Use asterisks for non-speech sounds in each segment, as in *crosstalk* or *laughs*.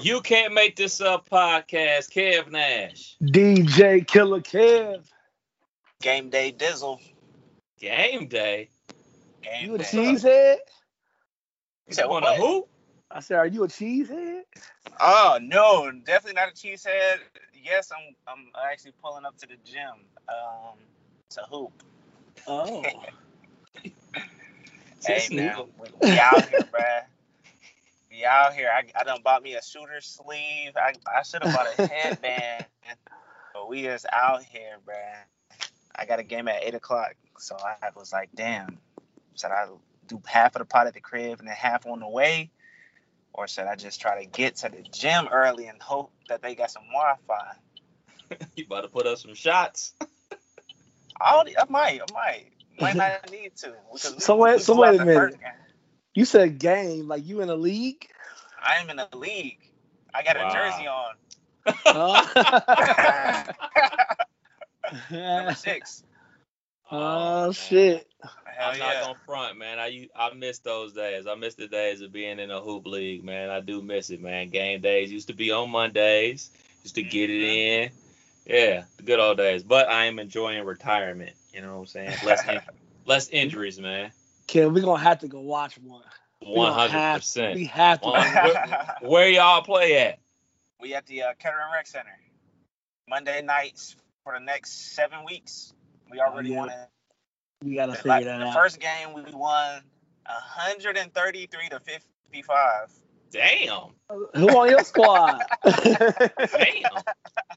You can't make this up podcast. Kev Nash. DJ Killer Kev. Game day Dizzle. Game day. Game You a day. cheesehead? You said On what? a who? I said, are you a cheesehead? Oh no, definitely not a cheesehead. Yes, I'm. I'm actually pulling up to the gym. Um, to hoop. Oh. *laughs* Hey man, we, we out here, bruh. We out here. I, I done bought me a shooter sleeve. I, I should have bought a *laughs* headband. but we just out here, bruh. I got a game at eight o'clock, so I was like, damn. Should I do half of the pot at the crib and then half on the way, or should I just try to get to the gym early and hope that they got some Wi-Fi? *laughs* You about to put up some shots. I, I might, I might, might not need to. because *laughs* So we- wait- so wait a the minute. First game. You said game, like you in a league? I am in a league. I got Wow. a jersey on. Oh, *laughs* Number six. *laughs* Oh, oh man. shit. Hell I'm yeah. not gonna front, man. I I miss those days. I miss the days of being in a hoop league, man. I do miss it, man. Game days used to be on Mondays. Used to get it mm-hmm. in. Yeah, the good old days. But I am enjoying retirement. You know what I'm saying? Less in- *laughs* less injuries, man. Kev, we're gonna have to go watch one. One gonna hundred percent. We have to. Where, where y'all play at? we at the uh, Kettering Rec Center. Monday nights for the next seven weeks. We already Oh, yeah. won it. we gotta The, figure like, that the out. first game we won 133 to 55. Damn. Who on your squad? *laughs* Damn.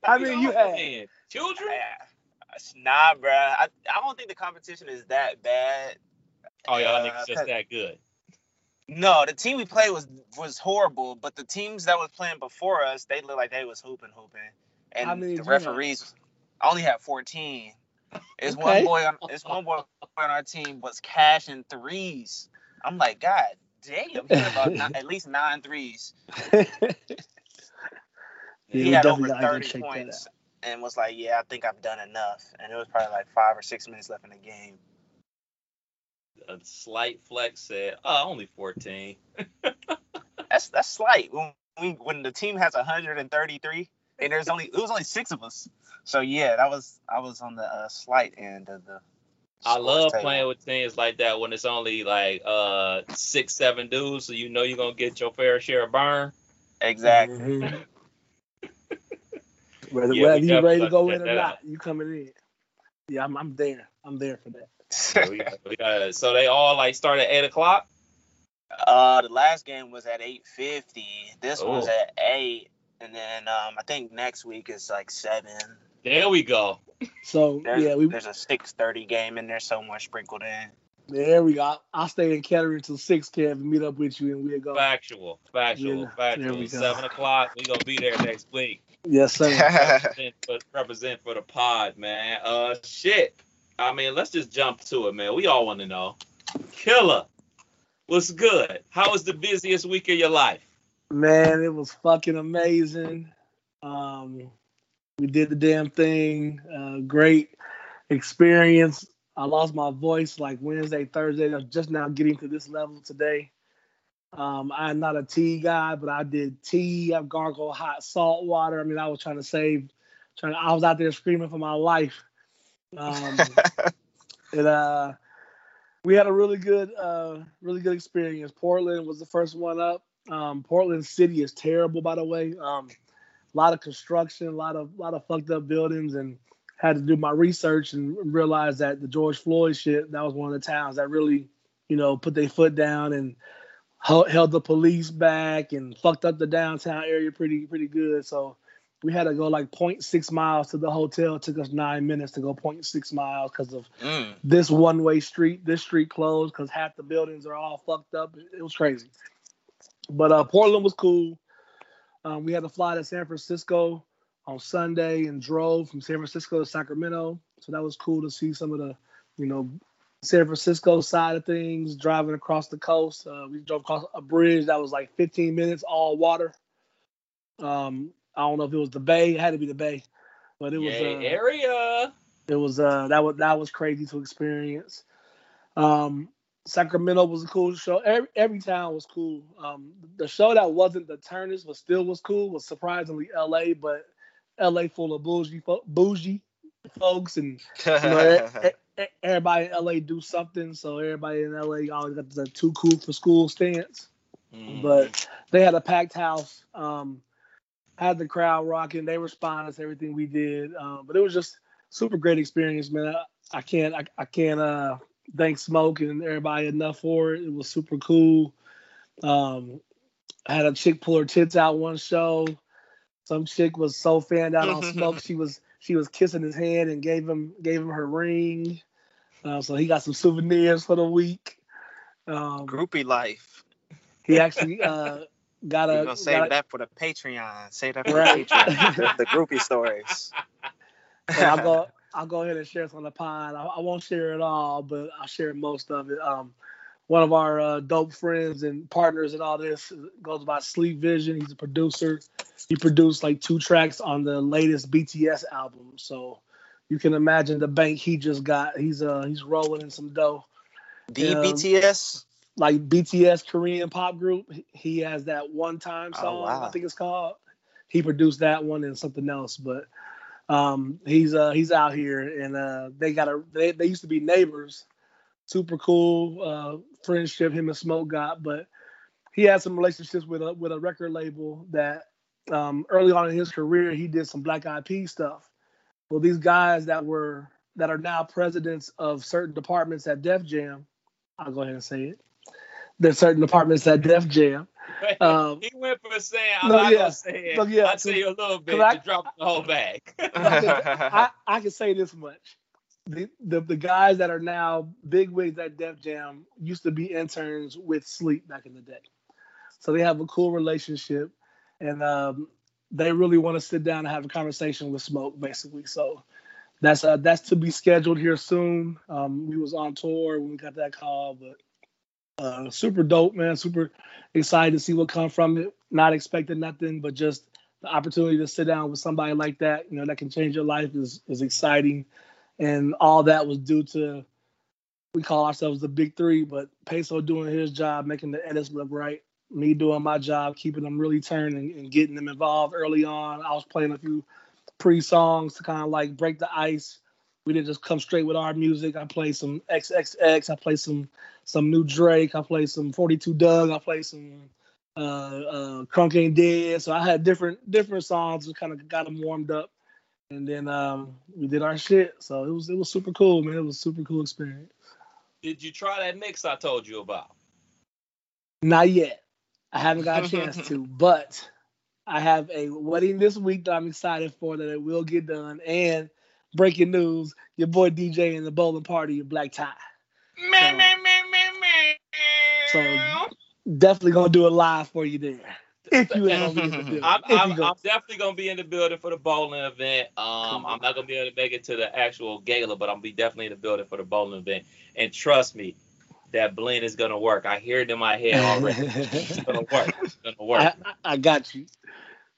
How many you had? Man, Children? Yeah. It's Nah, bruh. I, I don't think the competition is that bad. Oh, y'all Uh, niggas just that good. No, the team we played was was horrible, but the teams that was playing before us, they looked like they was hooping, hooping. How And many the did you have? referees, I only had 14. It's Okay. one boy on it's one boy on our team was cashing threes. I'm like, God damn, he about nine, at least nine threes. *laughs* Yeah, he had over 30 points and was like, Yeah, I think I've done enough. And it was probably like five or six minutes left in the game. A slight flex said, oh, only 14. *laughs* That's that's slight. When we, when the team has 133 and there's only it was only six of us. So yeah, that was I was on the uh, slight end of the. I love table. playing with teams like that when it's only like uh six, seven dudes, so you know you're gonna get your fair share of burn. Exactly. Mhm. *laughs* Whether, Yeah, whether we you ready to go in or that not, out. you coming in. Yeah, I'm, I'm there. I'm there for that. So, we got, so they all like start at eight o'clock. uh, the last game was at 8:50. This one's Oh. at eight, and then um, I think next week is like seven. There we go. So There's, yeah, we there's a 6:30 game in there somewhere sprinkled in. there we go. I'll stay in Kettering until six, Kev, and meet up with you, and we'll go. Factual, factual, Yeah, there factual. we go. Seven o'clock. We gonna be there next week. Yes, sir. represent, for, represent for the pod, man. Uh, shit. I mean, let's just jump to it, man. We all want to know. Killer, what's good? How was the busiest week of your life? Man, it was fucking amazing. Um, we did the damn thing. Uh, great experience. I lost my voice like Wednesday, Thursday. I'm just now getting to this level today. Um, I'm not a tea guy, but I did tea. I've gargled hot salt water. I mean, I was trying to save. Trying. I was out there screaming for my life. Um, *laughs* and uh, we had a really good, uh, really good experience. Portland was the first one up. Um, Portland City is terrible, by the way. Um, a lot of construction, a lot of, a lot of fucked up buildings, and had to do my research and realize that the George Floyd shit that was one of the towns that really, you know, put their foot down and held, held the police back and fucked up the downtown area pretty, pretty good. So we had to go like 0.6 miles to the hotel. It took us nine minutes to go 0.6 miles because of Mm. this one way street, this street closed because half the buildings are all fucked up. It, was crazy. But uh, Portland was cool. Um, we had to fly to San Francisco on Sunday and drove from San Francisco to Sacramento. So that was cool to see some of the, you know, San Francisco side of things, driving across the coast. Uh, we drove across a bridge that was like 15 minutes, all water. Um, I don't know if it was the Bay. It had to be the Bay, but it was. Yay, uh, area. it was uh that was that was crazy to experience. Um Sacramento was a cool show. Every, every town was cool. Um, the show that wasn't the Turners but still was cool was surprisingly L.A. But L.A. full of bougie, bougie folks, and you know, *laughs* everybody in LA do something, so everybody in LA always got the too cool for school stance. Mm. But they had a packed house, um, had the crowd rocking. They responded to everything we did, um, but it was just super great experience, man. I, I can't I, I can't uh, thank Smoke and everybody enough for it. It was super cool. Um, I had a chick pull her tits out one show. Some chick was so fanned out on *laughs* Smoke, she was she was kissing his hand and gave him gave him her ring. Uh, so he got some souvenirs for the week. Um, Groupie life. He actually uh, got a. You're gonna save a, that for the Patreon. Save that for right. the Patreon. *laughs* the, the, groupie stories. So I'll go. I'll go ahead and share some on the pod. I, I, won't share it all, but I'll share most of it. Um, one of our uh, dope friends and partners and all this goes by Sleep Vision. He's a producer. He produced like two tracks on the latest BTS album. So you can imagine the bank he just got. He's uh he's rolling in some dough. The um, BTS, like BTS Korean pop group. He has that one time oh, song. Oh, wow. I think it's called. He produced that one and something else, but um he's uh he's out here and uh they got a they, they used to be neighbors. Super cool uh friendship him and Smoke got, but he had some relationships with a with a record label that um early on in his career he did some Black Eyed Peas stuff well, these guys that were that are now presidents of certain departments at Def Jam, I'll go ahead and say it. There's certain departments at Def Jam. *laughs* Um, he went for saying, I'm no, not yeah, gonna say it. yeah, I'll tell you a little bit I, to drop the whole bag. *laughs* I, I can say this much. The, the, the guys that are now big wigs at Def Jam used to be interns with Sleep back in the day. So they have a cool relationship. And um, they really want to sit down and have a conversation with Smoke, basically. So that's uh, that's to be scheduled here soon. Um, we was on tour when we got that call, but uh, super dope, man. Super excited to see what come from it. Not expecting nothing, but just the opportunity to sit down with somebody like that, you know, that can change your life is is exciting. And all that was due to we call ourselves the big three, but Peso doing his job, making the edits look right, me doing my job, keeping them really turned and, and getting them involved early on. I was playing a few pre songs to kind of like break the ice. We didn't just come straight with our music. I played some XXX. I played some some new Drake. I played some 42 Dugg. I played some uh, uh, Crunk Ain't Dead. So I had different different songs. We kind of got them warmed up, and then um, we did our shit. So it was it was super cool, man. It was super cool experience. Did you try that mix I told you about? Not yet. I haven't got a chance *laughs* to, but I have a wedding this week that I'm excited for that it will get done. And breaking news, your boy DJ in the bowling party in black tie. Man, so, man, man, man, man. So definitely gonna do it live for you there. If you ain't gonna be in the *laughs* building. I'm, I'm, I'm, definitely gonna be in the building for the bowling event. Um, I'm not gonna be able to make it to the actual gala, but I'm be definitely in the building for the bowling event. And trust me, that blend is gonna work. I hear it in my head already. it's *laughs* gonna work. It's gonna work. I, I, got you.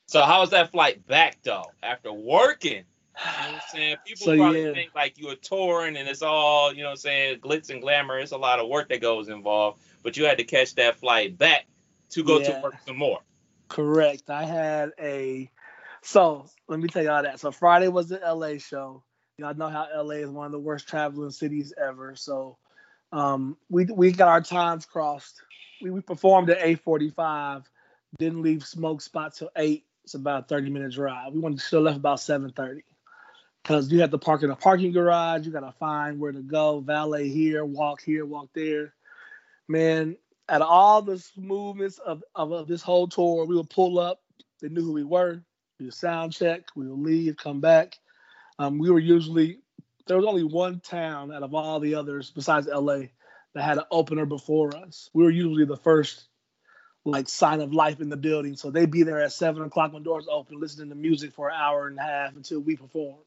So how was that flight back though? After working, you know what I'm saying? People so, probably yeah. think like you were touring and it's all, you know what I'm saying, glitz and glamour. It's a lot of work that goes involved. But you had to catch that flight back to go yeah. to work some more. Correct. I had a so let me tell y'all that. So Friday was the LA show. Y'all know how LA is one of the worst traveling cities ever. So um, we we got our times crossed. We, we performed at 8:45. Didn't leave smoke spot till eight. It's about a 30 minute drive. We wanted to still left about 7:30 because you have to park in a parking garage. You gotta find where to go, valet here, walk here, walk there. Man, at all the smoothness of, of, of this whole tour, we would pull up. They knew who we were. We would sound check. We would leave, come back. Um, we were usually there was only one town out of all the others besides LA that had an opener before us. We were usually the first like sign of life in the building. So they'd be there at seven o'clock when doors open, listening to music for an hour and a half until we performed.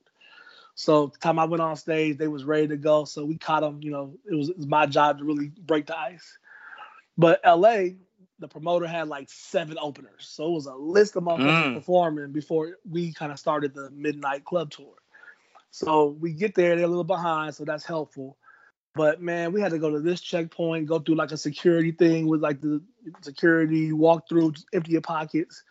So the time I went on stage, they was ready to go. So we caught them. You know, it was, it was my job to really break the ice. But LA, the promoter had like seven openers, so it was a list of motherfuckers mm. performing before we kind of started the midnight club tour. So we get there, they're a little behind, so that's helpful. But man, we had to go to this checkpoint, go through like a security thing with like the security walk through, empty your pockets.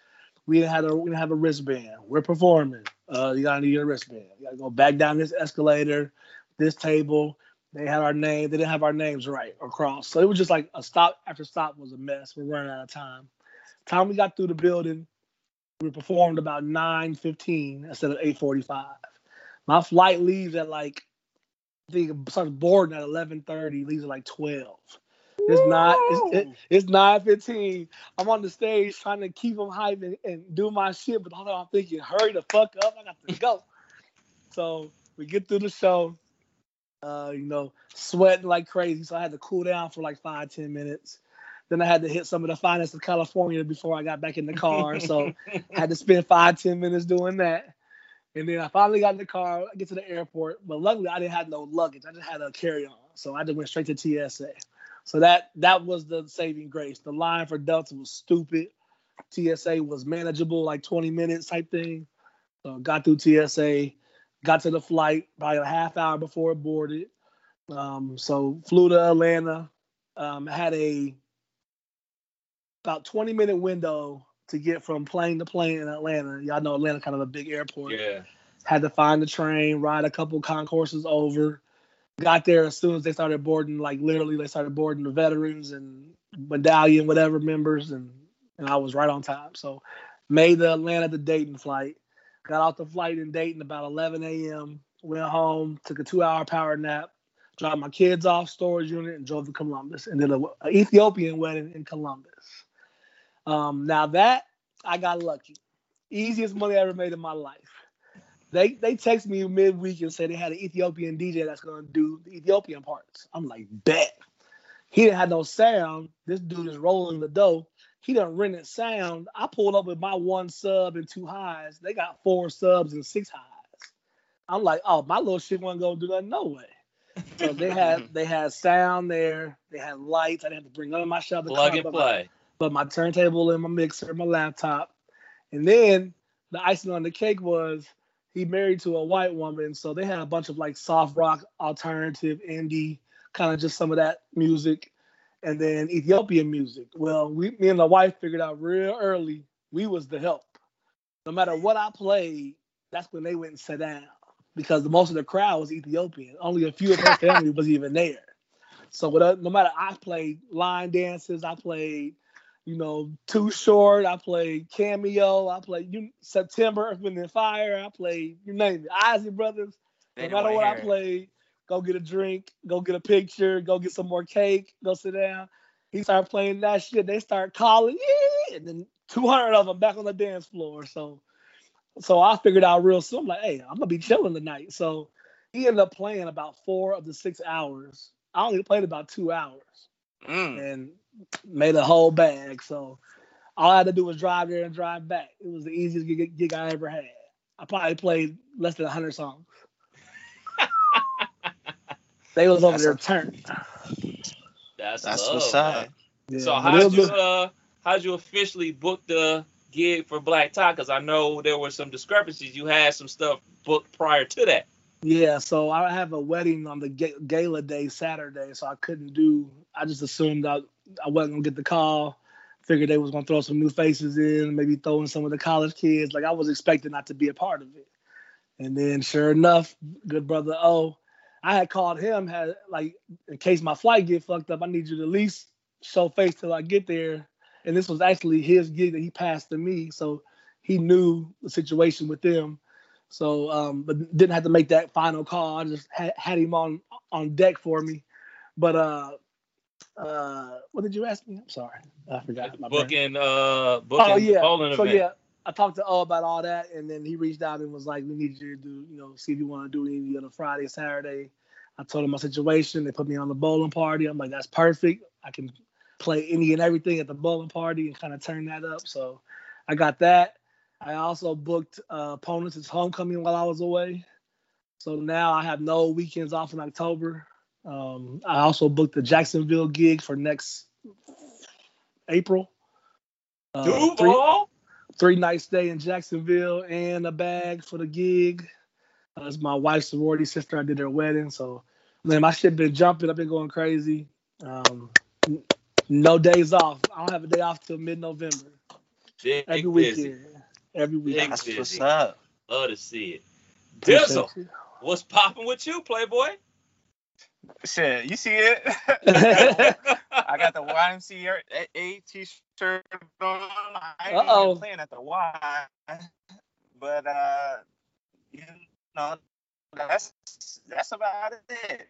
We didn't have a we didn't have a wristband. We're performing. Uh, you gotta need your wristband. You gotta go back down this escalator, this table. They had our name. They didn't have our names right across. So it was just like a stop after stop was a mess. We're running out of time. Time we got through the building, we performed about 9:15 instead of 8:45. My flight leaves at like I think starts boarding at 11:30, leaves at like 12. It's not. It's, it, it's 9:15. I'm on the stage trying to keep them hype and, and do my shit, but all I'm thinking, hurry the fuck up. I got to go. so we get through the show. Uh, you know, sweating like crazy. So I had to cool down for like five, ten minutes. Then I had to hit some of the finest of California before I got back in the car. So I *laughs* had to spend five, ten minutes doing that. And then I finally got in the car, I get to the airport. But luckily I didn't have no luggage. I just had a carry-on. So I just went straight to TSA. So that that was the saving grace. The line for Delta was stupid. TSA was manageable, like 20 minutes type thing. So got through TSA, got to the flight probably a half hour before it boarded. Um, so flew to Atlanta. Um, had a about 20 minute window to get from plane to plane in Atlanta. Y'all know Atlanta kind of a big airport. Yeah. Had to find the train, ride a couple concourses over. Got there as soon as they started boarding, like literally they started boarding the veterans and medallion whatever members, and and I was right on time. So made the Atlanta to Dayton flight. Got off the flight in Dayton about 11 a.m. Went home, took a two-hour power nap, dropped my kids off storage unit, and drove to Columbus, and did an Ethiopian wedding in Columbus. Um, now that I got lucky, easiest money I ever made in my life. They they text me midweek and said they had an Ethiopian DJ that's gonna do the Ethiopian parts. I'm like, bet. He didn't have no sound. This dude is rolling the dough. He done rented sound. I pulled up with my one sub and two highs. They got four subs and six highs. I'm like, oh, my little shit wasn't gonna do that. No way. So they had *laughs* they had sound there. They had lights. I didn't have to bring none of my shit. Plug and play. But my turntable and my mixer, and my laptop, and then the icing on the cake was he married to a white woman, so they had a bunch of like soft rock, alternative, indie, kind of just some of that music, and then Ethiopian music. Well, we, me and the wife figured out real early we was the help. No matter what I played, that's when they went and sat down because the most of the crowd was Ethiopian. Only a few of her *laughs* family was even there. So whatever, uh, no matter I played line dances, I played you know, Too Short. I played Cameo. I played you, September, Earth, Wind and Fire. I played you name it, Isley Brothers. no matter what I played, go get a drink, go get a picture, go get some more cake, go sit down. He started playing that shit. They start calling, yeah, and then 200 of them back on the dance floor. So, so I figured out real soon, like, hey, I'm gonna be chilling tonight. So he ended up playing about four of the six hours. I only played about two hours, mm. and made a whole bag. So all I had to do was drive there and drive back. It was the easiest gig, gig I ever had. I probably played less than 100 songs. *laughs* they was over there turned. That's, That's love, what's up. Yeah, so how did you uh how did you officially book the gig for Black Tie? Because I know there were some discrepancies. You had some stuff booked prior to that. Yeah, so I have a wedding on the gala day Saturday, so I couldn't do. I just assumed I I wasn't gonna get the call. Figured they was gonna throw some new faces in, maybe throw in some of the college kids. Like I was expecting not to be a part of it. And then sure enough, good brother O, I had called him, had like in case my flight get fucked up, I need you to at least show face till I get there. And this was actually his gig that he passed to me, so he knew the situation with them. So, um, but didn't have to make that final call. I just had, had him on on deck for me. But uh, uh, what did you ask me? I'm sorry, I forgot. My booking, uh, booking oh yeah, so event. yeah, I talked to O about all that, and then he reached out and was like, "We need you to do, you know, see if you want to do any on a Friday, Saturday." I told him my situation. They put me on the bowling party. I'm like, "That's perfect. I can play any and everything at the bowling party and kind of turn that up." So I got that. I also booked uh, opponents' homecoming while I was away. So now I have no weekends off in October. Um, I also booked the Jacksonville gig for next April. Uh, three, three night stay in Jacksonville and a bag for the gig. Uh, it's my wife's sorority sister. I did her wedding, so Man, my shit been jumping. I've been going crazy. Um, no days off. I don't have a day off till mid-November. Big Every busy. weekend. Every Big weekend. That's busy. what's up. Love to see it. Appreciate Dizzle, what's popping with you, Playboy? Shit, you see it? *laughs* I got the YMCA t-shirt on. I ain't Uh-oh. even playing at the Y, but uh, you know, that's that's about it.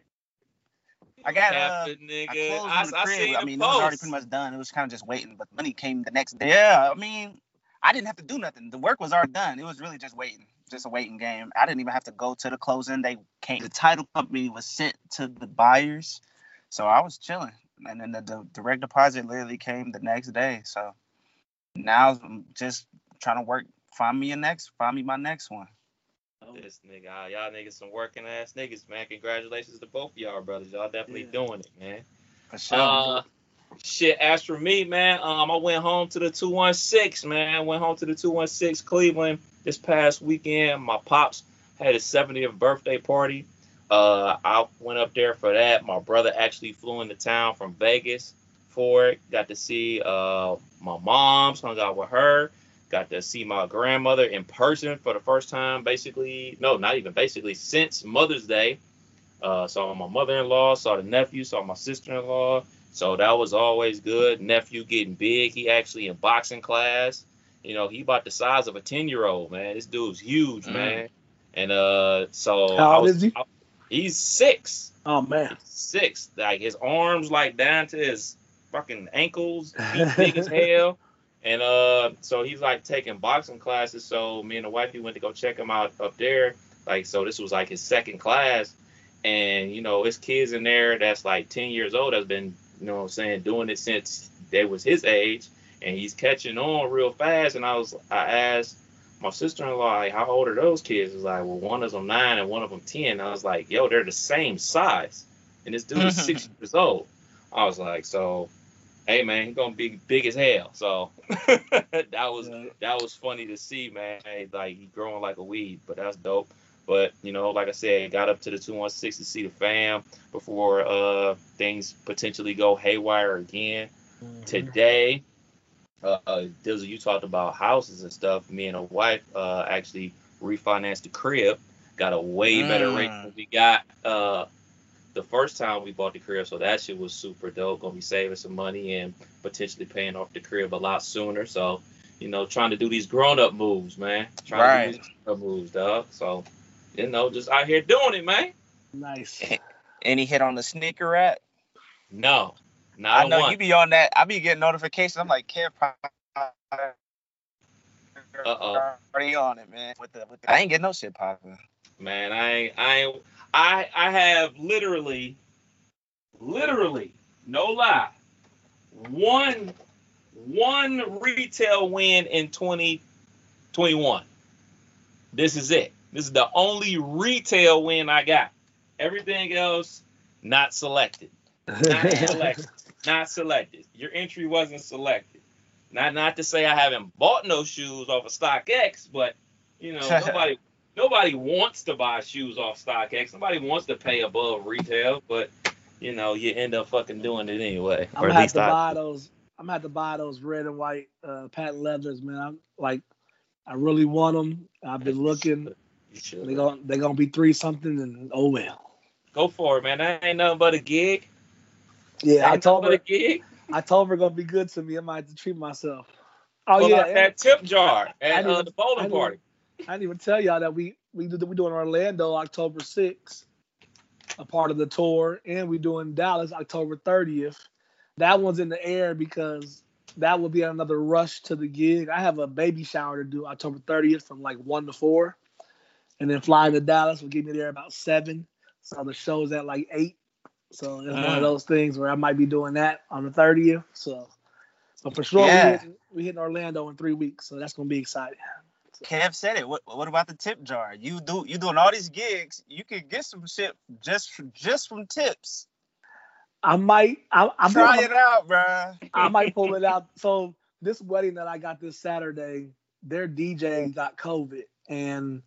I got uh, Capping, I nigga. closed I, on the I, crib. seen I mean, it was already pretty much done. It was kind of just waiting, but money came the next day. Yeah, I mean, I didn't have to do nothing. The work was already done. It was really just waiting, just a waiting game. I didn't even have to go to the closing. They came. The title company was sent to the buyers, so I was chilling. And then the, the direct deposit literally came the next day. So now I'm just trying to work. Find me a next. Find me my next one. This nigga, ah, y'all niggas some working ass niggas, man. Congratulations to both of y'all brothers. Y'all definitely Yeah. doing it, man. For sure. Uh, shit, as for me, man, um, I went home to the 216, man. Went home to the 216 Cleveland this past weekend. My pops had his 70th birthday party. Uh, I went up there for that. My brother actually flew into town from Vegas for it. Got to see uh my mom's, hung out with her. Got to see my grandmother in person for the first time, basically. No, not even basically, since Mother's Day. Uh, saw my mother-in-law, saw the nephew, saw my sister-in-law. So that was always good. Nephew getting big. He actually in boxing class. You know, he about the size of a 10-year-old, man. This dude's huge, Mm. man. And uh so How old was- is he? I- he's six. Oh man. Six. Like his arms like down to his fucking ankles, *laughs* He's big as hell. And uh so he's like taking boxing classes. So me and the wife we went to go check him out up there. Like so this was like his second class. And you know, it's kids in there that's like 10 years old that's been, you know what I'm saying, doing it since they was his age. And he's catching on real fast. And I was I asked my sister-in-law, like, how old are those kids? Was like, well, one of them nine and one of them ten. I was like, yo, they're the same size, and this dude is six *laughs* years old. I was like, so, hey man, he's gonna be big as hell. So *laughs* that was that was funny to see, man. Hey, like he growing like a weed, but that's dope. But you know, like I said, got up to the two one six to see the fam before uh things potentially go haywire again today. Uh, uh, Dizzle, you talked about houses and stuff. Me and a wife uh, actually refinanced the crib. Got a way better rate Mm. than we got uh, the first time we bought the crib. So that shit was super dope. Gonna be saving some money and potentially paying off the crib a lot sooner. So, you know, trying to do these grown up moves, man. Trying to Right. do these moves, dog. So, you know, just out here doing it, man. Nice. Any hit on the sneaker rack? No, I know one. you be on that. I be getting notifications. I'm like, Kev, Uh-oh. already on it, man. With the, with the, I ain't getting no shit popping. Man, I ain't, I ain't, I I have literally, literally, no lie, one one retail win in 2021. This is it. This is the only retail win I got. Everything else not selected. Not *laughs* selected. Not selected. Your entry wasn't selected. Not not to say I haven't bought no shoes off of StockX, but you know *laughs* nobody nobody wants to buy shoes off StockX. Nobody wants to pay above retail, but you know you end up fucking doing it anyway. I'm gonna have to buy those. I'm gonna have to buy those red and white uh, patent leathers, man. I'm like, I really want them. I've been looking. Should. They gonna they gonna be three something, and oh well. Go for it, man. That ain't nothing but a gig. Yeah, I told her. a gig. I told her gonna be good to me. I might have to treat myself. Oh Pull yeah, out that tip jar I at uh, even- the I bowling didn't party. I didn't even tell y'all that we we do we doing Orlando October 6th, a part of the tour, and we doing Dallas October 30th. That one's in the air because that will be another rush to the gig. I have a baby shower to do October 30th from like one to four, and then flying to Dallas will get me there about seven. So the show's at like eight. So it's one Mm. of those things where I might be doing that on the 30th. So, but for sure, Yeah. we, hitting, we hitting Orlando in three weeks, so that's gonna be exciting. Kev said it. What what about the tip jar? You do you doing all these gigs? You could get some shit just just from tips. I might. I, I'm Try doing- it out, bruh. I might pull it out. *laughs* So this wedding that I got this Saturday, their DJ got COVID, and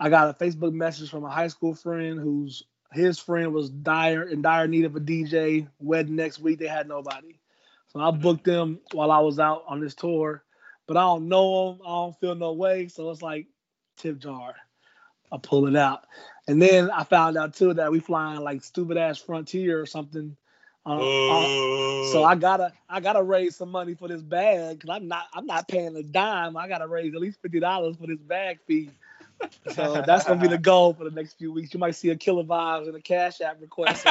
I got a Facebook message from a high school friend whose his friend was dire in dire need of a DJ. Wedding next week, they had nobody. So I booked them while I was out on this tour, but I don't know them. I don't feel no way. So it's like tip jar. I pull it out, and then I found out too that we flying like stupid ass Frontier or something. Uh, uh, so I gotta I gotta raise some money for this bag because I'm not I'm not paying a dime. I gotta raise at least fifty dollars for this bag fee. So that's gonna be the goal for the next few weeks. You might see a killer vibes and a cash app request.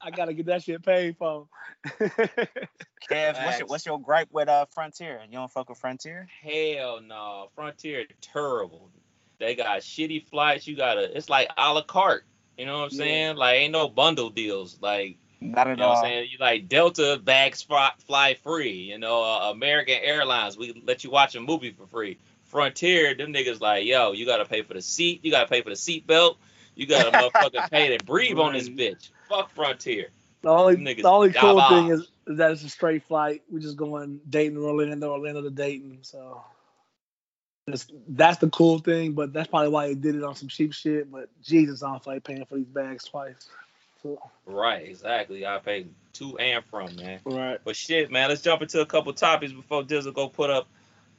I gotta get that shit paid for. Kev, what's your, what's your gripe with uh Frontier? You don't fuck with Frontier? Hell no, Frontier terrible. They got shitty flights. You gotta, it's like a la carte. You know what I'm yeah. saying? Like ain't no bundle deals. Like not at you know all. What I'm saying you like Delta bags fly, fly free. You know, uh, American Airlines we let you watch a movie for free. Frontier, them niggas like, yo, you gotta pay for the seat, you gotta pay for the seat belt, you gotta motherfucking *laughs* pay to breathe on this bitch. Fuck Frontier. The only the only cool thing is, is, that it's a straight flight. We're just going Dayton, Orlando, Orlando to Dayton. So that's that's the cool thing, but that's probably why they did it on some cheap shit. But Jesus, I don't like paying for these bags twice. So. Right, exactly. I paid to and from, man. Right. But shit, man, let's jump into a couple topics before Dizzle go put up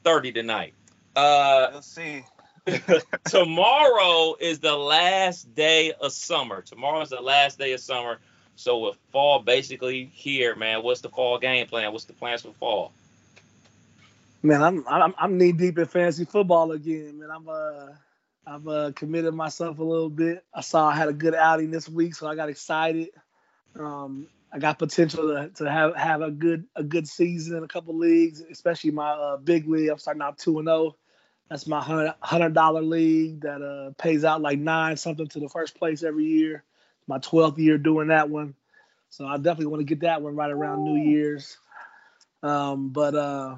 30 tonight. Uh, Let's see. *laughs* *laughs* tomorrow is the last day of summer. Tomorrow is the last day of summer. So with fall basically here, man, what's the fall game plan? What's the plans for fall? Man, I'm I'm, I'm knee deep in fantasy football again, man. I'm uh I've uh, committed myself a little bit. I saw I had a good outing this week, so I got excited. Um, I got potential to, to have have a good a good season in a couple leagues, especially my uh, big league. I'm starting out two and zero. That's my hundred dollar league that uh, pays out like nine something to the first place every year. My twelfth year doing that one, so I definitely want to get that one right around New Year's. Um, but uh,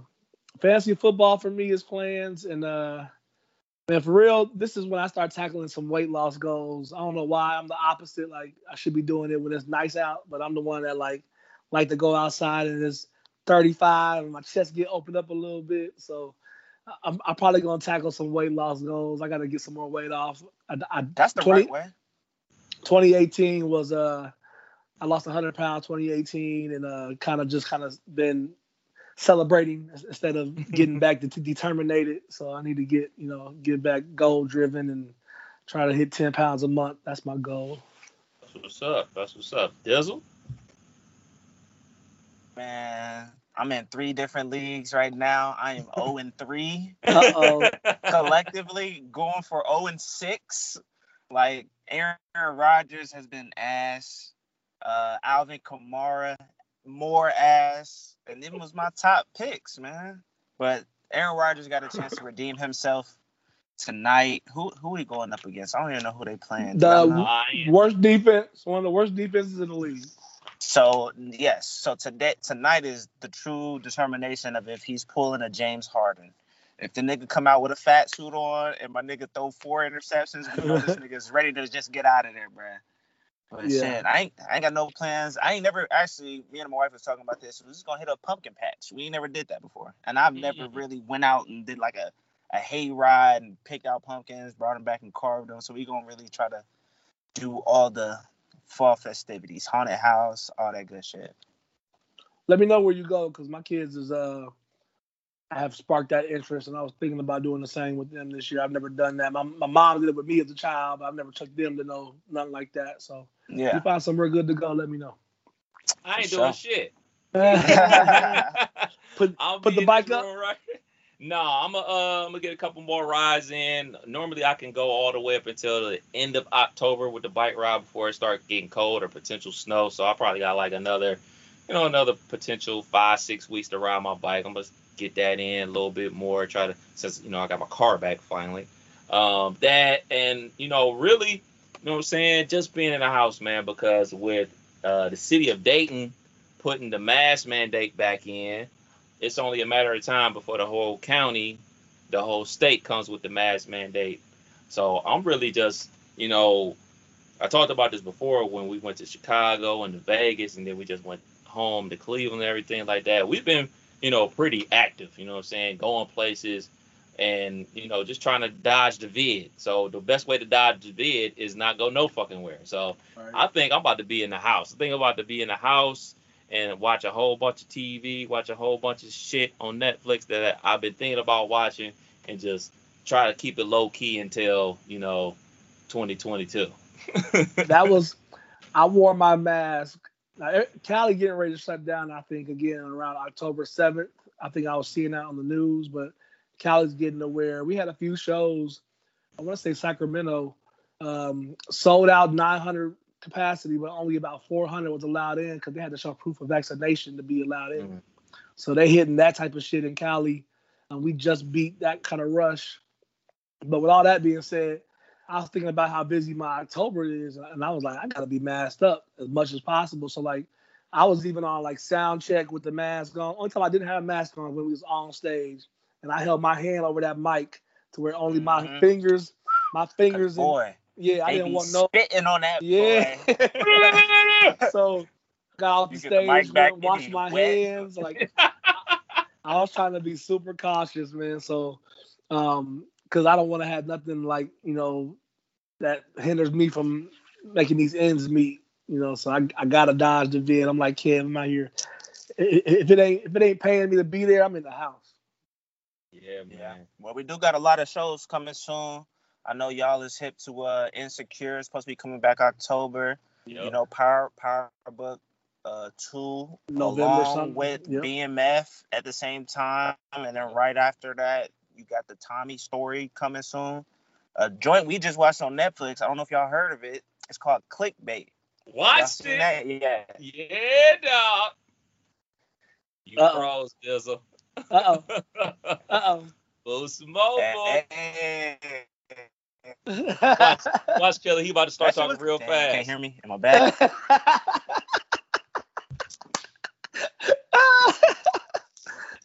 fantasy football for me is plans, and uh, man, for real, this is when I start tackling some weight loss goals. I don't know why I'm the opposite. Like I should be doing it when it's nice out, but I'm the one that like like to go outside and it's 35 and my chest get opened up a little bit. So I'm, I'm, probably gonna tackle some weight loss goals. I got to get some more weight off. I, I, That's the 20, right way. 2018 was uh, I lost 100 pounds 2018, and uh, kind of just kind of been celebrating instead of *laughs* getting back to, to determinated. So I need to get you know get back goal driven and try to hit 10 pounds a month. That's my goal. That's what's up. That's what's up. Dizzle. Man, I'm in three different leagues right now. I am 0 and 3. Uh-oh. *laughs* Collectively going for 0 and 6. Like Aaron Rodgers has been ass. Uh, Alvin Kamara more ass. And them was my top picks, man. But Aaron Rodgers got a chance to redeem himself tonight. Who who we going up against? I don't even know who they playing. The worst defense, one of the worst defenses in the league. So yes, so today tonight is the true determination of if he's pulling a James Harden. If the nigga come out with a fat suit on and my nigga throw four interceptions, we know this *laughs* nigga's ready to just get out of there, bruh. But yeah. shit, I ain't I ain't got no plans. I ain't never actually me and my wife was talking about this. We're just gonna hit a pumpkin patch. We never did that before. And I've never mm-hmm. really went out and did like a, a hay ride and picked out pumpkins, brought them back and carved them. So we gonna really try to do all the fall festivities, haunted house, all that good shit. Let me know where you go because my kids is uh have sparked that interest and I was thinking about doing the same with them this year. I've never done that. My, my mom did it with me as a child, but I've never took them to know nothing like that. So yeah. if you find somewhere good to go, let me know. I ain't doing shit. *laughs* *laughs* put put the bike up. Right. No, I'm gonna uh, I'm gonna get a couple more rides in. Normally, I can go all the way up until the end of October with the bike ride before it starts getting cold or potential snow. So I probably got like another, you know, another potential five six weeks to ride my bike. I'm gonna get that in a little bit more. Try to since you know I got my car back finally. Um, that and you know really, you know what I'm saying, just being in the house, man, because with uh, the city of Dayton putting the mask mandate back in it's only a matter of time before the whole county, the whole state comes with the mask mandate. So I'm really just, you know, I talked about this before when we went to Chicago and to Vegas, and then we just went home to Cleveland and everything like that. We've been, you know, pretty active, you know what I'm saying, going places and you know just trying to dodge the vid. So the best way to dodge the vid is not go no fucking where. So Right. I think I'm about to be in the house. I think I'm about to be in the house and watch a whole bunch of TV, watch a whole bunch of shit on Netflix that I've been thinking about watching, and just try to keep it low key until you know 2022. *laughs* that was I wore my mask. Now, Cali getting ready to shut down. I think again around October seventh. I think I was seeing that on the news, but Cali's getting aware. We had a few shows. I want to say Sacramento um, sold out 900 capacity, but only about 400 was allowed in because they had to show proof of vaccination to be allowed in. Mhm. So they hitting that type of shit in Cali. And we just beat that kind of rush. But with all that being said, I was thinking about how busy my October is, and I was like, I gotta be masked up as much as possible. So like, I was even on like sound check with the mask on. Only time I didn't have a mask on when we was on stage, and I held my hand over that mic to where only my Mhm. fingers, my fingers, and, yeah, I they didn't be want no, spitting on that yeah. boy. *laughs* so got off the You the mic stage, back, washed my wet. hands, like I was trying to be super cautious, man. So, um, because I don't want to have nothing like you know that hinders me from making these ends meet. You know, so I, I gotta dodge the vid. I'm like, kid, I'm out here. I- i- If it ain't if it ain't paying me to be there, I'm in the house. Yeah, man. Yeah. Well, we do got a lot of shows coming soon. I know y'all is hip to uh Insecure. It's supposed to be coming back October. Yep. You know, Power Power Book uh two November along something. with Yep. BMF at the same time, and then right after that, you got the Tommy story coming soon. A joint we just watched on Netflix. I don't know if y'all heard of it. It's called Clickbait. Y'all Watch it. that? Yeah. Yeah, dog. You Uh-oh. pros, Dizzle. Uh oh. Uh *laughs* Boost mobile. Hey. Oh. Watch Kelly. He about to start talking real Damn, fast. Can't hear me? Am I back? *laughs*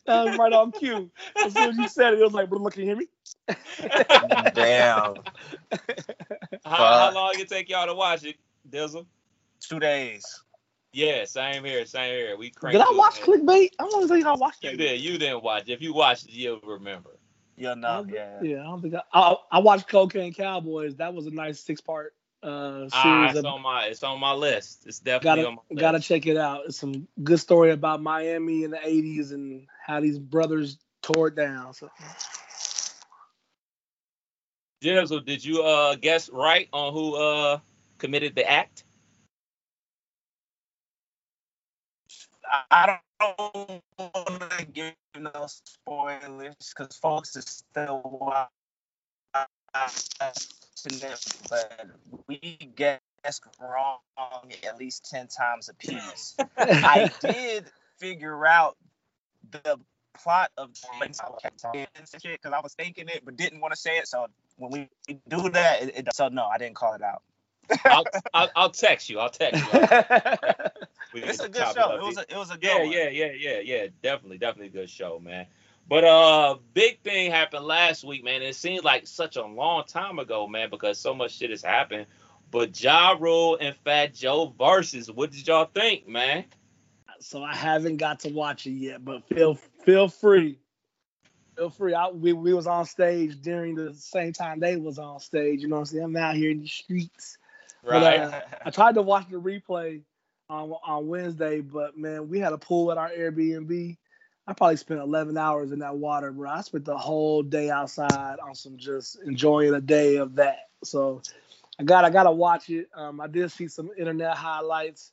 that was right on cue. As soon as you said it, it was like, bro, can you hear me? *laughs* Damn. How, how Fuck. long it take y'all to watch it, Dizzle? Two days. Yeah, same here, same here. We cranked Did I through it, watch clickbait? I want to tell you how I watched it. You did. You didn't watch. If you watched it, you'll remember. You'll I know. don't- Yeah. Yeah, I don't think I, I, I watched Cocaine Cowboys. That was a nice six part uh, Ah, series. it's of, on my. It's on my list. It's definitely gotta on my gotta check it out. It's some good story about Miami in the '80s and how these brothers tore it down. So Dizzle, did you uh guess right on who uh committed the act? I don't want to give no spoilers because folks is still watching it, but we guessed wrong at least 10 times apiece. *laughs* I did figure out the plot of because I was thinking it but didn't want to say it. So when we do that, it, it, so no, I didn't call it out. I'll, I'll, I'll text you. I'll text you. *laughs* *laughs* We It's a good show. up. It was a it was a good yeah, one. yeah, yeah, yeah, yeah. Definitely, definitely a good show, man. But uh, big thing happened last week, man. It seemed like such a long time ago, man, because so much shit has happened. But Ja Rule and Fat Joe Verzuz, what did y'all think, man? so I haven't got to watch it yet, but feel feel free. Feel free. I, we, we was on stage during the same time they was on stage. You know what I'm saying? I'm out here in the streets. But, Right? uh, I tried to watch the replay on on Wednesday, but man, we had a pool at our Airbnb. I probably spent 11 hours in that water, bro. I spent the whole day outside on some just enjoying a day of that. So I got I gotta watch it. Um, I did see some internet highlights.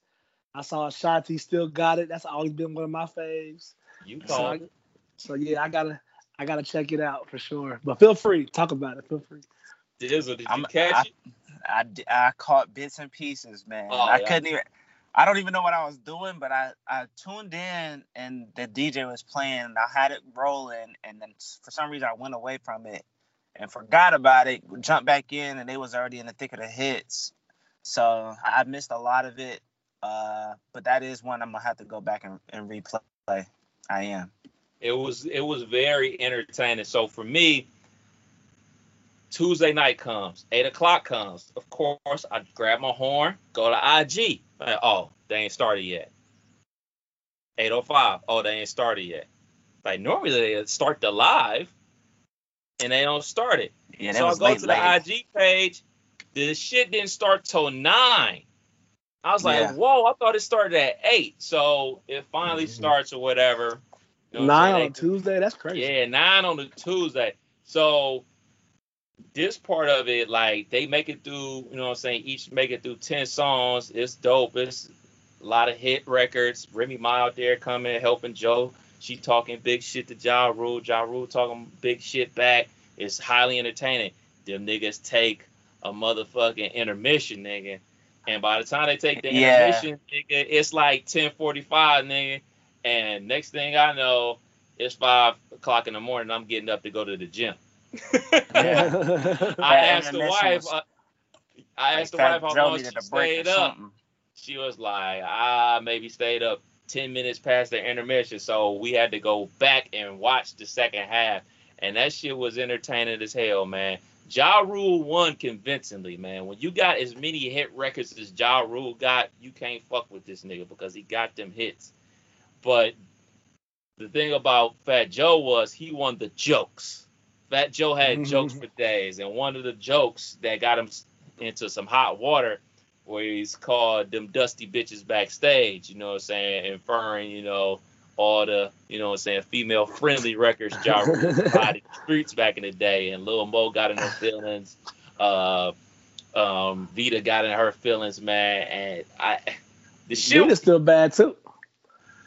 I saw Shanti still got it. That's always been one of my faves. you So, called. So yeah, I gotta I gotta check it out for sure. But feel free, talk about it. Feel free. Dizzle, did you I'm- catch I- it? I, d- I caught bits and pieces, man. Oh, I yeah. couldn't even. I don't even know what I was doing, but I, I tuned in and the DJ was playing. And I had it rolling, and then for some reason I went away from it and forgot about it. Jumped back in, and they was already in the thick of the hits. So I missed a lot of it. Uh, but that is one I'm gonna have to go back and, and replay. I am. It was it was very entertaining. So for me, Tuesday night comes, eight o'clock comes. Of course, I grab my horn, go to IG. Like, oh, they ain't started yet. 805. Oh, they ain't started yet. Like normally they start the live. and they don't start it. Yeah, that so I go late, to late. the IG page. The shit didn't start till nine. I was like, Yeah. whoa, I thought it started at eight. So it finally Mhm. starts or whatever. You know Nine on Tuesday. That's crazy. Yeah, nine on the Tuesday. So this part of it, like they make it through, you know what I'm saying? Each make it through 10 songs. It's dope. It's a lot of hit records. Remy Ma out there coming, helping Joe. She talking big shit to Ja Rule. Ja Rule talking big shit back. It's highly entertaining. Them niggas take a motherfucking intermission, nigga. And by the time they take the Yeah. intermission, nigga, it's like 1045, nigga. And next thing I know, it's five o'clock in the morning. I'm getting up to go to the gym. Yeah. *laughs* I asked the wife. was- Uh, I asked the wife how Joe long she a break or stayed up. something. She was like, ah, maybe stayed up ten minutes past the intermission. So we had to go back and watch the second half, and that shit was entertaining as hell, man. Ja Rule won convincingly, man. When you got as many hit records as Ja Rule got, you can't fuck with this nigga because he got them hits. But the thing about Fat Joe was he won the jokes. Fat Joe had jokes for days, and one of the jokes that got him into some hot water where he's called them dusty bitches backstage, you know what I'm saying, inferring, you know, all the, you know what I'm saying, female friendly records Ja Rule provided in the streets back in the day, and Lil Mo got in her *sighs* feelings. Uh, um, Vita got in her feelings, man, and I, the shit, Vita's still bad too.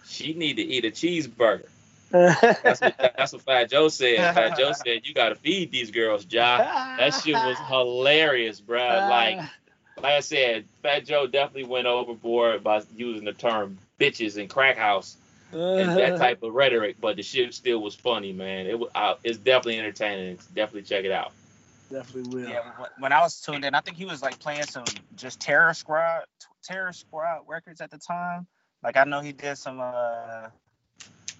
she need to eat a cheeseburger. That's what *laughs* that's what Fat Joe said. Fat Joe *laughs* said you gotta feed these girls, Ja. That shit was *laughs* hilarious, bro. Like like I said, Fat Joe definitely went overboard by using the term bitches and crack house and that type of rhetoric, but the shit still was funny, man. It was uh, it's definitely entertaining. Definitely check it out. Definitely will. Yeah, when I was tuned in, I think he was like playing some just Terror Squad, Terror Squad records at the time. Like I know he did some. uh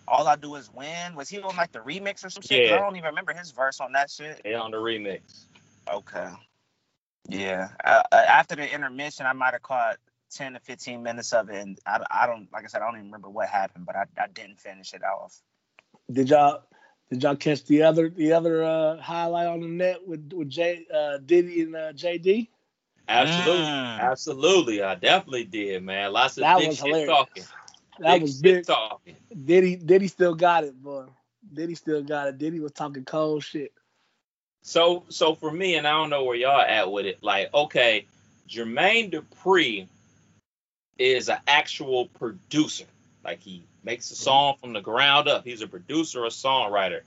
All I do is win. Was he on like the remix or some shit? 'Cause Yeah. I don't even remember his verse on that shit. Yeah, on the remix. Okay. Yeah. Uh, uh, after the intermission, I might have caught ten to fifteen minutes of it, and I, I don't like I said I don't even remember what happened, but I, I didn't finish it off. Did y'all did y'all catch the other the other uh, highlight on the net with with J uh, Diddy and uh, JD? Absolutely, Mm. absolutely. I definitely did, man. Lots of That big was shit hilarious. talking. That was big. talking. Diddy Diddy still got it, boy. Diddy still got it. Diddy was talking cold shit. So so for me, and I don't know where y'all at with it. Like, okay, Jermaine Dupri is an actual producer. Like he makes a song from the ground up. He's a producer, a songwriter.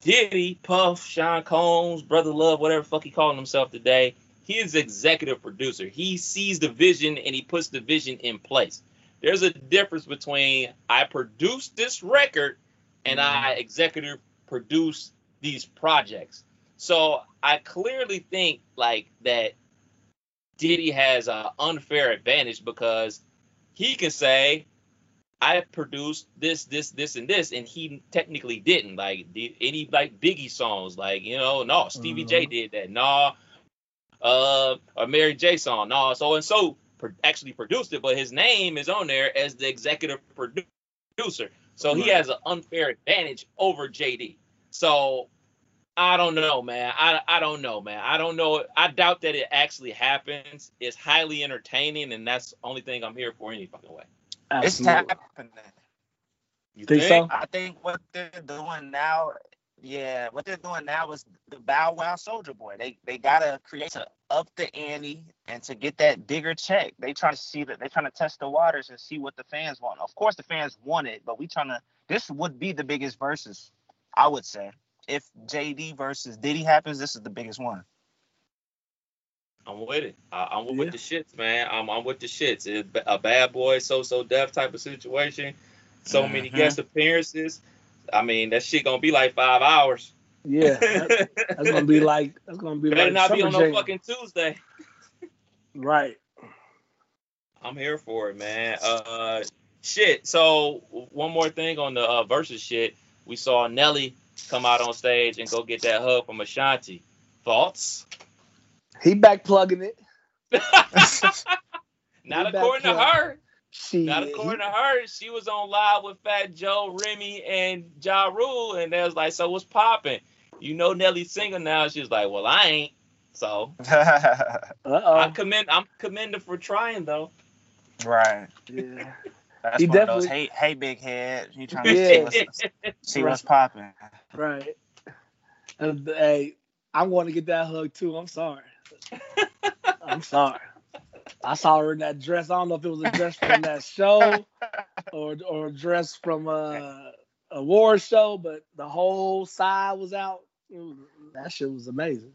Diddy, Puff, Sean Combs, Brother Love, whatever fuck he calling himself today, he is executive producer. He sees the vision and he puts the vision in place. There's a difference between I produced this record and I executive produce these projects. So I clearly think like that Diddy has an unfair advantage because he can say, I produced this, this, this, and this, and he technically didn't. Like did any like Biggie songs, like you know, no, Stevie J did that, no, uh, a Mary J song, no, so and so pro- actually produced it, but his name is on there as the executive producer, so he has an unfair advantage over JD. So I don't know, man. I, I don't know, man. I don't know. I doubt that it actually happens. It's highly entertaining, and that's the only thing I'm here for any fucking way. It's Absolutely. happening. You Think so? I think what they're doing now, yeah, what they're doing now is the Bow Wow Soulja Boy. They they gotta create to up the ante and to get that bigger check. They trying to see that they trying to test the waters and see what the fans want. Of course, the fans want it, but we trying to. This would be the biggest Verzuz, I would say. If JD versus Diddy happens, this is the biggest one. I'm with it. I, I'm with Yeah. the shits, man. I'm, I'm with the shits. It's a bad boy, So So Def type of situation. So many Mhm. guest appearances. I mean, that shit gonna be like five hours. Yeah, that- *laughs* that's gonna be like that's gonna be Better like not be on no fucking Tuesday. right. I'm here for it, man. Uh, shit. So one more thing on the uh, Verzuz shit. We saw Nelly come out on stage and go get that hug from Ashanti. Thoughts? He back plugging it. *laughs* *laughs* Not He according to her. She Not according to her. She was on live with Fat Joe, Remy, and Ja Rule, and they was like, "So what's popping?" you know Nelly's single now. She's like, well, I ain't. So *laughs* Uh I commend. I'm commended for trying though. right. Yeah. *laughs* That's He one of those hey hey big head. You trying *laughs* to Yeah. see what's, see what's popping. Right. And, hey, I want to get that hug too. I'm sorry. I'm sorry. I saw her in that dress. I don't know if it was a dress from that show or or a dress from a award show, but the whole side was out. Was- that shit was amazing.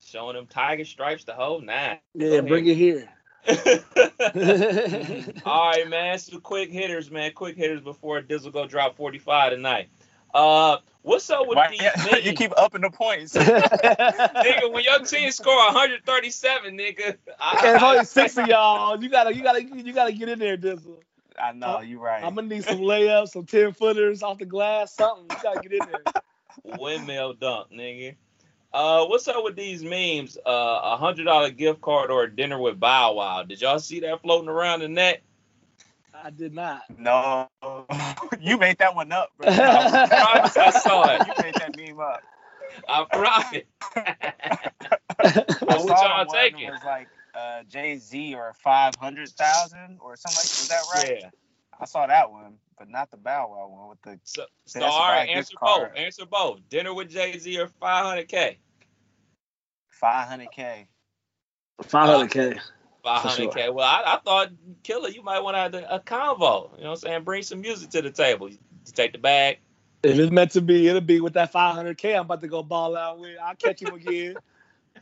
Showing them tiger stripes the whole nine. Yeah, bring it here. *laughs* All right, man. Some quick hitters, man. Quick hitters before Dizzle go drop 45 tonight. Uh, what's up with Why- these yeah, niggas? *laughs* you keep upping the points. *laughs* nigga, when your team score 137, nigga. I, and only six of y'all. You gotta, you gotta, you gotta get in there, Dizzle. I know you're right. I'm gonna need some layups, some ten footers off the glass, something. You gotta get in there. *laughs* windmill dunk, nigga. Uh, what's up with these memes? Uh, a hundred dollar gift card or a dinner with Bow Wow. Did y'all see that floating around the net? I did not. no, *laughs* you made that one up, bro. I *laughs* promise I saw it. You made that meme up. *laughs* I promise. I What saw y'all one taking? It was like uh, Jay Z or five hundred thousand or something like. Was that right? Yeah. I saw that one, but not the Bow Wow one with the. So, so That's all right, answer gift both. Answer both. Dinner with Jay Z or 500k. 500k. Five hundred k. 500k. Well, I, I thought Killer, you might want to have a, a convo. You know what I'm saying? Bring some music to the table. You take the bag. If it's meant to be, it'll be with that five hundred k. I'm about to go ball out with. I'll catch him again.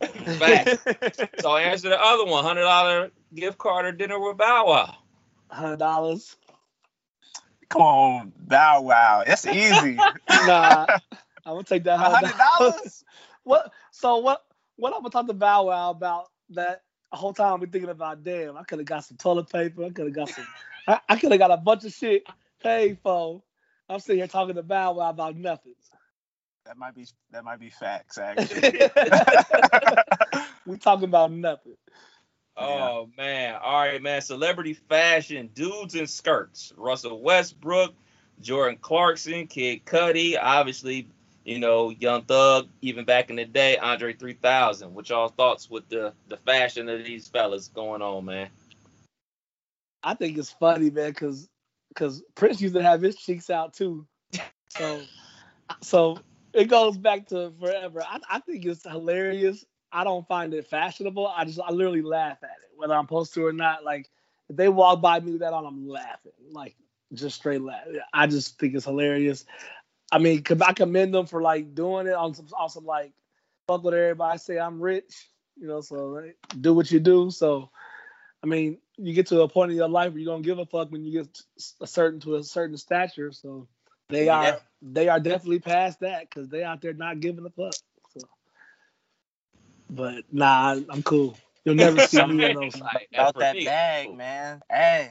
*laughs* Fact. *laughs* So answer the other one. Hundred dollar gift card or dinner with Bow Wow. Hundred dollars. Come on, Bow Wow. It's easy. *laughs* Nah, I'm gonna take that hundred hundred dollars. dollars. What? So what? What I'm gonna talk to Bow Wow about that the whole time? We thinking about, damn, I could have got some toilet paper. I could have got some. I, I could have got a bunch of shit paid for. I'm sitting here talking about Bow Wow about nothing. That might be that might be facts actually. *laughs* we talking about nothing. Oh man. All right, man. Celebrity fashion, dudes in skirts. Russell Westbrook, Jordan Clarkson, Kid Cudi, obviously, you know, Young Thug, even back in the day, Andre 3000. What y'all thoughts with the the fashion of these fellas going on, man? I think it's funny, man, because because Prince used to have his cheeks out too. So so it goes back to forever. I, I think it's hilarious. I don't find it fashionable. I just I literally laugh at it, whether I'm supposed to or not. Like if they walk by me with that on, I'm laughing, like just straight laugh. I just think it's hilarious. I mean, com- I commend them for like doing it on some on some like fuck with everybody. Say I'm rich, you know. So like, do what you do. So I mean, you get to a point in your life where you don't give a fuck when you get a certain to a certain stature. So they are they are definitely past that because they out there not giving a fuck. So, but nah, I'm cool. You'll never *laughs* see me in those. like About that bag, man. Hey, and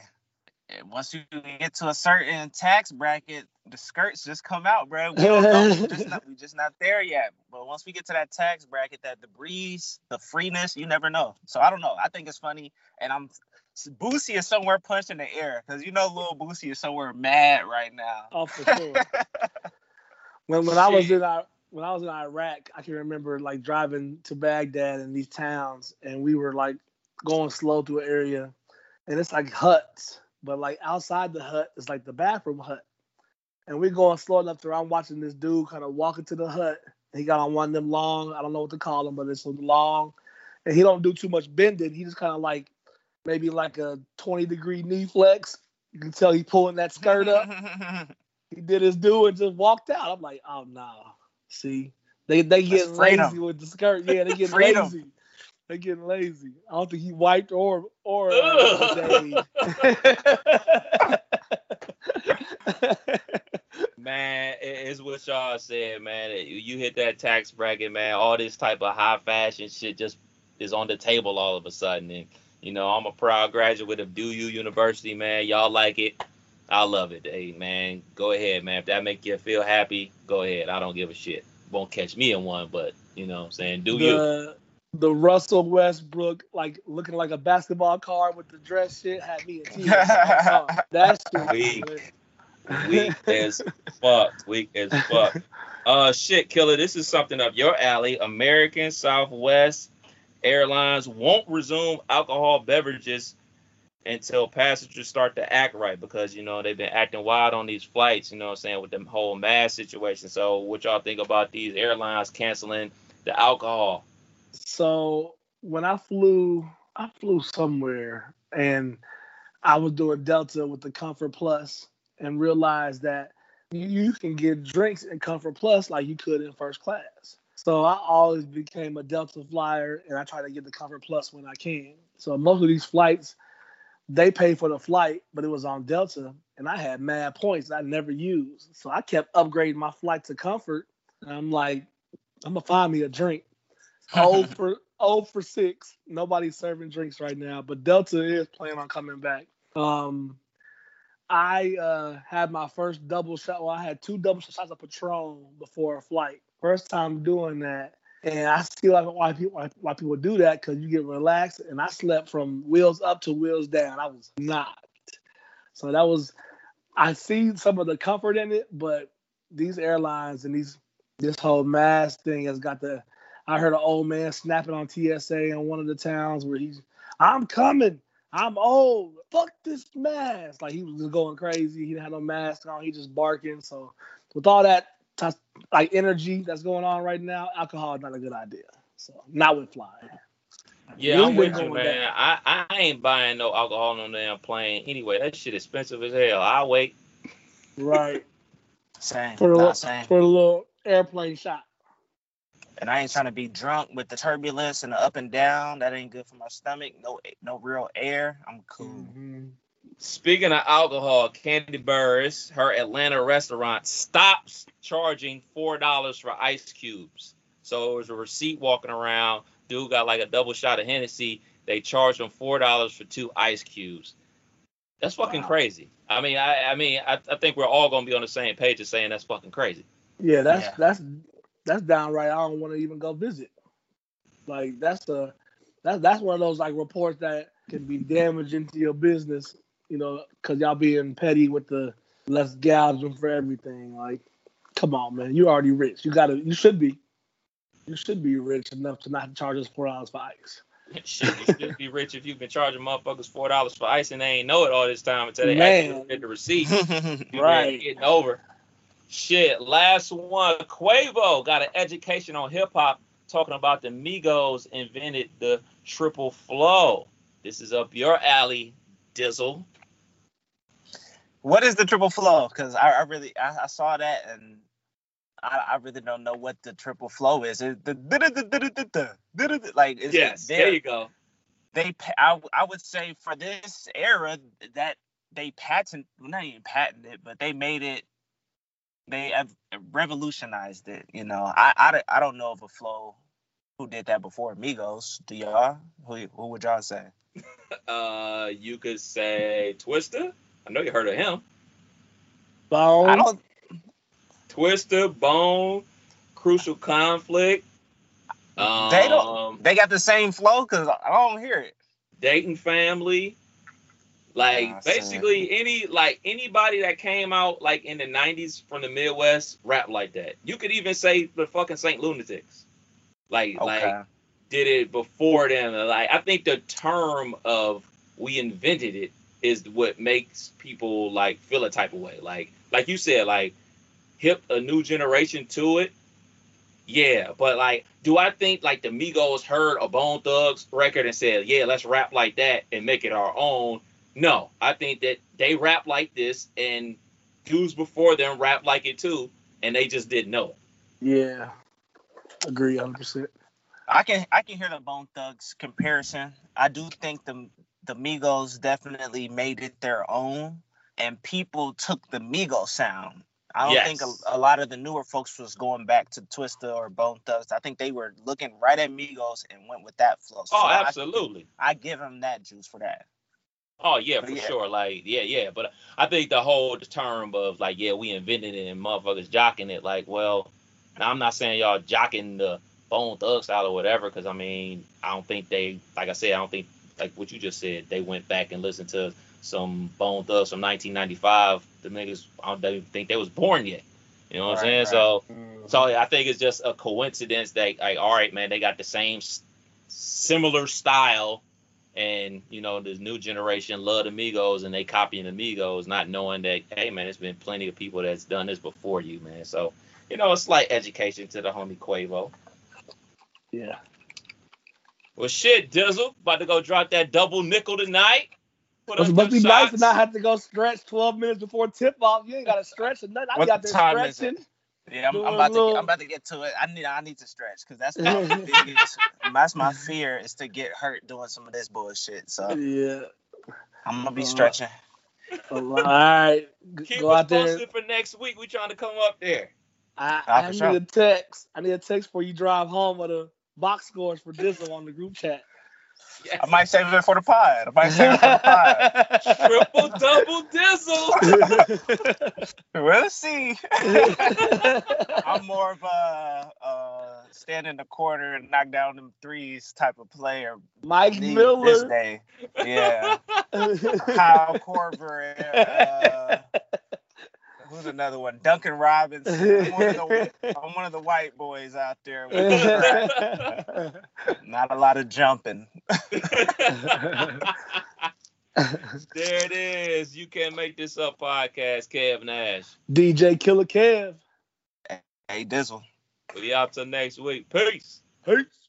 Eh, once you get to a certain tax bracket, the skirts just come out, bro. We don't know. we just *laughs* not, we just not there yet. But once we get to that tax bracket, that the breeze, the freeness, you never know. So I don't know. I think it's funny, and I'm Boosie is somewhere punching the air because you know little Boosie is somewhere mad right now. Oh, for sure. *laughs* when when I was in our when I was in Iraq, I can remember like driving to Baghdad and these towns, and we were like going slow through an area, and it's like huts, but like outside the hut is like the bathroom hut, and we're going slow enough to where I'm watching this dude kind of walk into the hut. He got on one of them long, I don't know what to call them, but it's long, and he don't do too much bending. He just kind of like maybe like a 20 degree knee flex. You can tell he pulling that skirt up *laughs* he did his do and just walked out. I'm like, oh no. See, they they get lazy with the skirt. Yeah, they *laughs* get lazy. They getting lazy. I don't think he wiped or or. Uh, *laughs* Man, it's what y'all said, man. You hit that tax bracket, man. All this type of high fashion shit just is on the table all of a sudden. And you know, I'm a proud graduate of DU University, man. Y'all like it. I love it. Hey, man, go ahead, man. If that make you feel happy, go ahead. I don't give a shit. Won't catch me in one, but you know what I'm saying? Do you? the the Russell Westbrook like looking like a basketball card with the dress shit had me in tears. *laughs* That Weak. Weak as fuck. Weak as fuck. *laughs* Uh, shit, killer. This is something up your alley. American Southwest Airlines won't resume alcohol beverages until passengers start to act right because you know they've been acting wild on these flights. You know what I'm saying with the whole mask situation. So, what y'all think about these airlines canceling the alcohol? So when I flew, I flew somewhere and I was doing Delta with the Comfort Plus and realized that you can get drinks in Comfort Plus like you could in first class. So I always became a Delta flyer and I try to get the Comfort Plus when I can. So most of these flights, they pay for the flight, but it was on Delta and I had mad points I never used. So I kept upgrading my flight to Comfort. I'm like, I'm gonna find me a drink. Oh *laughs* for oh for six. Nobody's serving drinks right now, but Delta is planning on coming back. Um, I uh, had my first double shot. Well, I had two double shots of Patron before a flight. First time doing that, and I see like why people why, why people do that because you get relaxed. And I slept from wheels up to wheels down. I was knocked. So that was. I see some of the comfort in it, but these airlines and these this whole mask thing has got the. I heard an old man snapping on TSA in one of the towns where he's, I'm coming. I'm old. Fuck this mask. Like he was just going crazy. He didn't have no mask on. He just barking. So with all that t- like energy that's going on right now, alcohol is not a good idea. So not with flying. Yeah, I'm with you, man. I, I ain't buying no alcohol on the damn plane. Anyway, that shit expensive as hell. I'll wait. Right. Same. For the, Nah, little, same. for the little airplane shot. And I ain't trying to be drunk with the turbulence and the up and down. That ain't good for my stomach. No, no real air. I'm cool. Mhm. Speaking of alcohol, Kandi Burruss, her Atlanta restaurant, stops charging four dollars for ice cubes. So it was a receipt walking around. Dude got like a double shot of Hennessy. They charged him four dollars for two ice cubes. That's fucking Wow. crazy. I mean, I, I mean, I, I think we're all gonna be on the same page of saying that's fucking crazy. Yeah, that's Yeah. that's that's downright. I don't want to even go visit. Like that's a that's that's one of those like reports that can be damaging to your business. You know, because y'all being petty with the let's gouge them for everything. Like, come on, man, you already rich. You gotta, you should be, you should be rich enough to not charge us four dollars for ice. *laughs* Shit, you should be rich if you've been charging motherfuckers four dollars for ice and they ain't know it all this time until they Man. actually get the receipt. *laughs* Right. Getting over. Shit. Last one. Quavo got an education on hip hop talking about the Migos invented the triple flow. This is up your alley, Dizzle. what is the triple flow? Because I, I really I, I saw that and I, I really don't know what the triple flow is. It, the, like is Yes, it there you go. they I, I would say for this era that they patent not even patented but they made it they have revolutionized it you know I, I, don't- I don't know of a flow who did that before Migos do y'all who, who would y'all say *laughs* Uh, you could say Twista. I know you heard of him. Bone. I don't Twista, Bone, Crucial Conflict. Um, They don't- they got the same flow because I don't hear it Dayton Family. Like Nah, basically any like anybody that came out like in the '90s from the Midwest rap like that. You could even say the fucking Saint Lunatics. Like okay like did it before them. Like I think the term of we invented it is what makes people like feel a type of way. Like like you said, like hip a new generation to it. Yeah, but like, do I think like the Migos heard a Bone Thugs record and said, "Yeah, let's rap like that and make it our own"? No, I think that they rap like this, and dudes before them rap like it too, and they just didn't know it. Yeah, agree, hundred percent. I can I can hear the Bone Thugs comparison. I do think the the Migos definitely made it their own, and people took the Migos sound. I don't Yes. think a, a lot of the newer folks was going back to Twista or Bone Thugs. I think they were looking right at Migos and went with that flow. Oh, so Oh, I- absolutely. I, give them that juice for that. Oh yeah, for yeah. sure. Like yeah, yeah. But I think the whole term of like yeah, we invented it and motherfuckers jocking it. Like, well, now I'm not saying y'all jocking the Bone Thug style or whatever, because I mean, I don't think they, like I said, I don't think like what you just said, they went back and listened to some Bone Thugs from 1995. The niggas, I don't even think they was born yet. You know what I'm saying? right. So Mm. so I think it's just a coincidence that like all right, man, they got the same similar style. And you know this new generation love amigos and they copying amigos not knowing that hey man, there's been plenty of people that's done this before you, man. So you know, a slight education to the homie Quavo. Yeah. Well, shit, Dizzle, about to go drop that double nickel tonight. Put It's up supposed to them be nice to not have to go stretch 12 minutes before tip off. You ain't got to stretch or nothing. I What be there time is stretching. Yeah, I'm, I'm about to little- get, I'm about to get to it. I need I need to stretch because that's my *laughs* biggest that's my fear is to get hurt doing some of this bullshit. So Yeah. I'm gonna be Uh, stretching. All right. Keep Go us out there. posted for next week. We trying to come up there. I, Ah, I for need sure. a text. I need a text before you drive home with the box scores for Dizzle on the group chat. Yes. I might save it for the pod. I might save it for the pod. Triple double dizzle. *laughs* We'll see. *laughs* I'm more of a uh, stand in the corner and knock down them threes type of player. Mike These- This Miller. day, yeah. Kyle Korver. Uh, who's another one? Duncan Robinson. I'm one, of the, *laughs* I'm one of the white boys out there. With *laughs* the crack. Not a lot of jumping. *laughs* there it is. You can't make this up podcast, Kev Nash. DJ Killer Kev. Hey, Dizzle. We out till next week. Peace. Peace.